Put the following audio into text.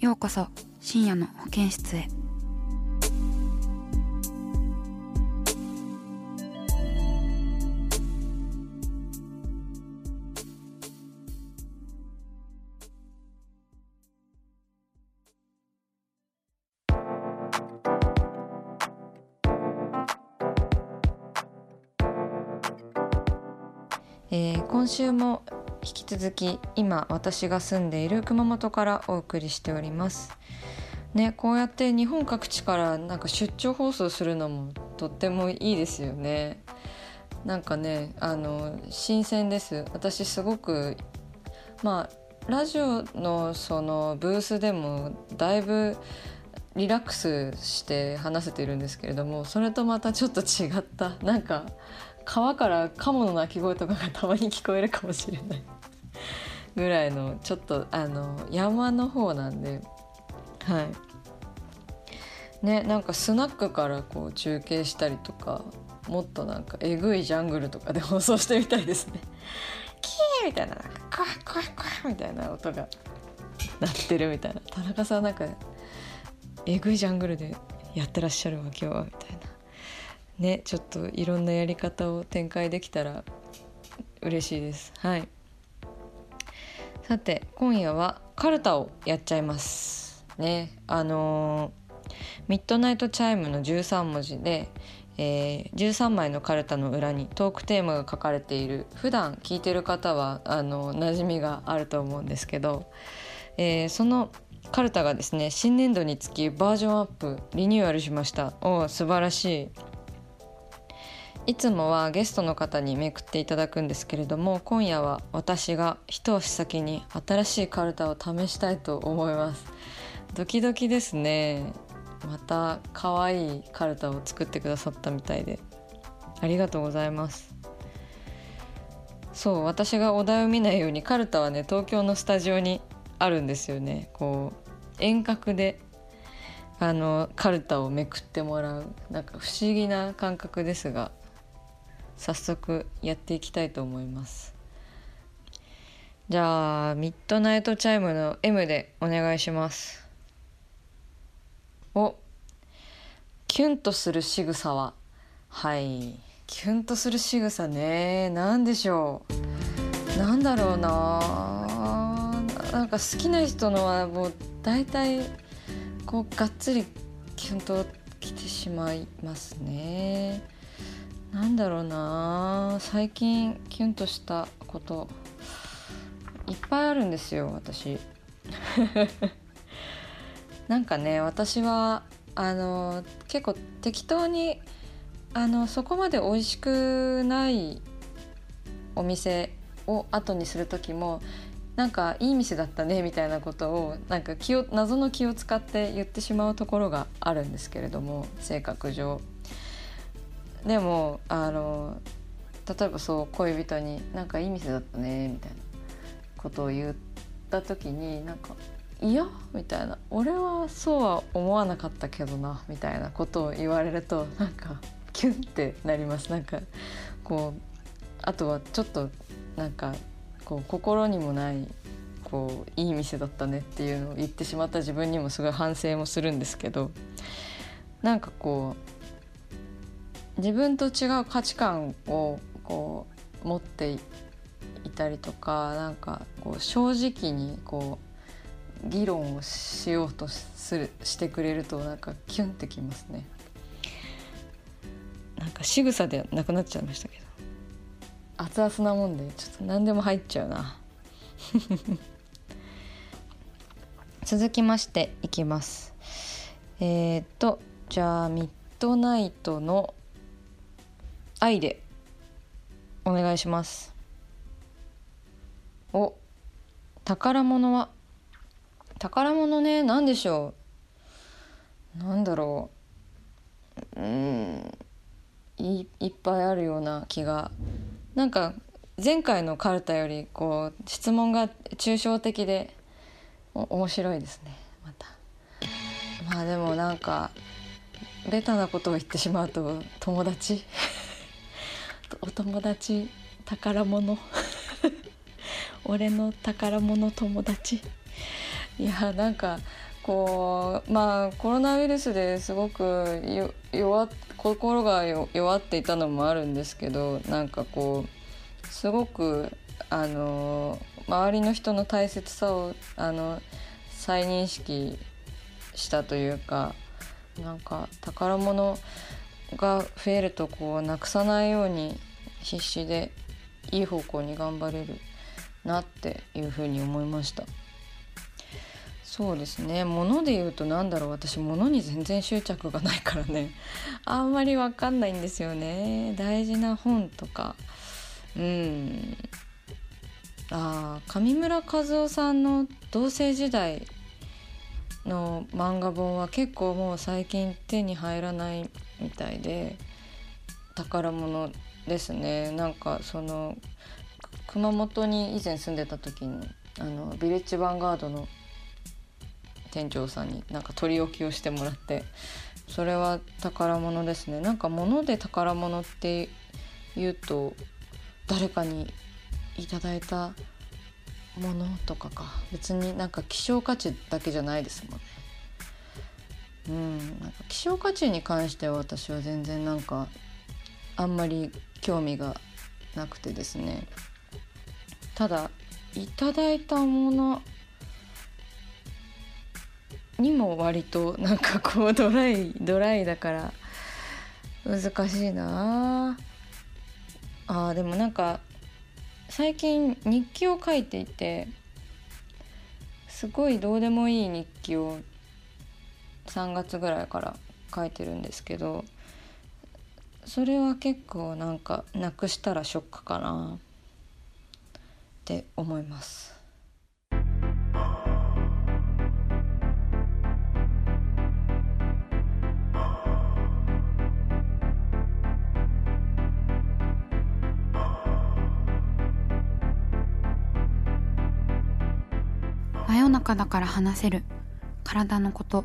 ようこそ深夜の保健室へ。えー今週も引き続き今私が住んでいる熊本からお送りしております。ね、こうやって日本各地からなんか出張放送するのもとってもいいですよね。なんかねあの新鮮です。私すごくまあラジオのそのブースでもだいぶリラックスして話せてるんですけれどもそれとまたちょっと違ったなんか川からカモの鳴き声とかがたまに聞こえるかもしれない。ぐらいのちょっとあの山の方なんで。はい。ねなんかスナックからこう中継したりとかもっとなんかえぐいジャングルとかで放送してみたいですね。キーみたいななんかクワクワクワみたいな音が鳴ってるみたいな。田中さんなんかえぐいジャングルでやってらっしゃるわ今日はみたいな。ねちょっといろんなやり方を展開できたら嬉しいです。はい。さて今夜はカルタをやっちゃいますね。あのーミッドナイトチャイムの13文字で、えー13枚のカルタの裏にトークテーマが書かれている。普段聞いてる方はあの馴染みがあると思うんですけど、えーそのカルタがですね新年度につきバージョンアップリニューアルしました。お素晴らしい。いつもはゲストの方にめくっていただくんですけれども今夜は私が一足先に新しいカルタを試したいと思います。ドキドキですね。また可愛いカルタを作ってくださったみたいで。ありがとうございます。そう私がお題を見ないようにカルタはね東京のスタジオにあるんですよね。こう遠隔であのカルタをめくってもらうなんか不思議な感覚ですが。早速やっていきたいと思います。じゃあミッドナイトチャイムの M でお願いします。おキュンとする仕草ははい。キュンとする仕草ね。何でしょう。なんだろうな。なんか好きな人のはもう大体こうがっつりキュンときてしまいますね。なんだろうな最近キュンとしたこと。いっぱいあるんですよ私。なんかね私はあの結構適当にあのそこまで美味しくないお店を後にする時もなんかいい店だったねみたいなことをなんか気を謎の気を使って言ってしまうところがあるんですけれども性格上。でもあの例えばそう恋人に「なんかいい店だったね」みたいなことを言った時になんか「いや」みたいな「俺はそうは思わなかったけどな」みたいなことを言われるとなんかキュンってなります。なんかこうあとはちょっとなんかこう心にもないこういい店だったねっていうのを言ってしまった自分にもすごい反省もするんですけどなんかこう自分と違う価値観をこう持っていたりとかなんかこう正直にこ議論をしようとするしてくれるとなんかキュンってきますね。なんか仕草でなくなっちゃいましたけど。熱々なもんでちょっと何でも入っちゃうな。続きましていきます。えー、っとじゃあミッドナイトの愛でお願いします。お宝物は宝物ね何でしょう？なんだろう。うんいいっぱいあるような気が。なんか前回のカルタよりこう質問が抽象的で面白いですね。また。まあでもなんかベタなことを言ってしまうと友達？お友達宝物。俺の宝物友達。いやなんかこうまあコロナウイルスですごく弱心が弱っていたのもあるんですけどなんかこうすごくあの周りの人の大切さをあの再認識したというかなんか宝物が増えるとこうなくさないように必死でいい方向に頑張れるなっていうふうに思いました。そうですね。物で言うと何だろう。私物に全然執着がないからね。あんまり分かんないんですよね。大事な本とか。うん。ああ上村和夫さんの同棲時代の漫画本は結構もう最近手に入らないみたいで宝物ですね。なんかその熊本に以前住んでた時にあのビレッジヴァンガードの店長さんになんか取り置きをしてもらってそれは宝物ですね。なんか物で宝物って言うと誰かにいただいたものとかか。別になんか希少価値だけじゃないですもんね。うん、なんか希少価値に関しては私は全然なんかあんまり興味がなくてですね。ただいただいたものにも割となんかこうドライ ドライだから難しいな。あでもなんか最近日記を書いていてすごいどうでもいい日記を3月ぐらいから書いてるんですけどそれは結構なんかなくしたらショックかなって思います。真夜中だから話せる体のこと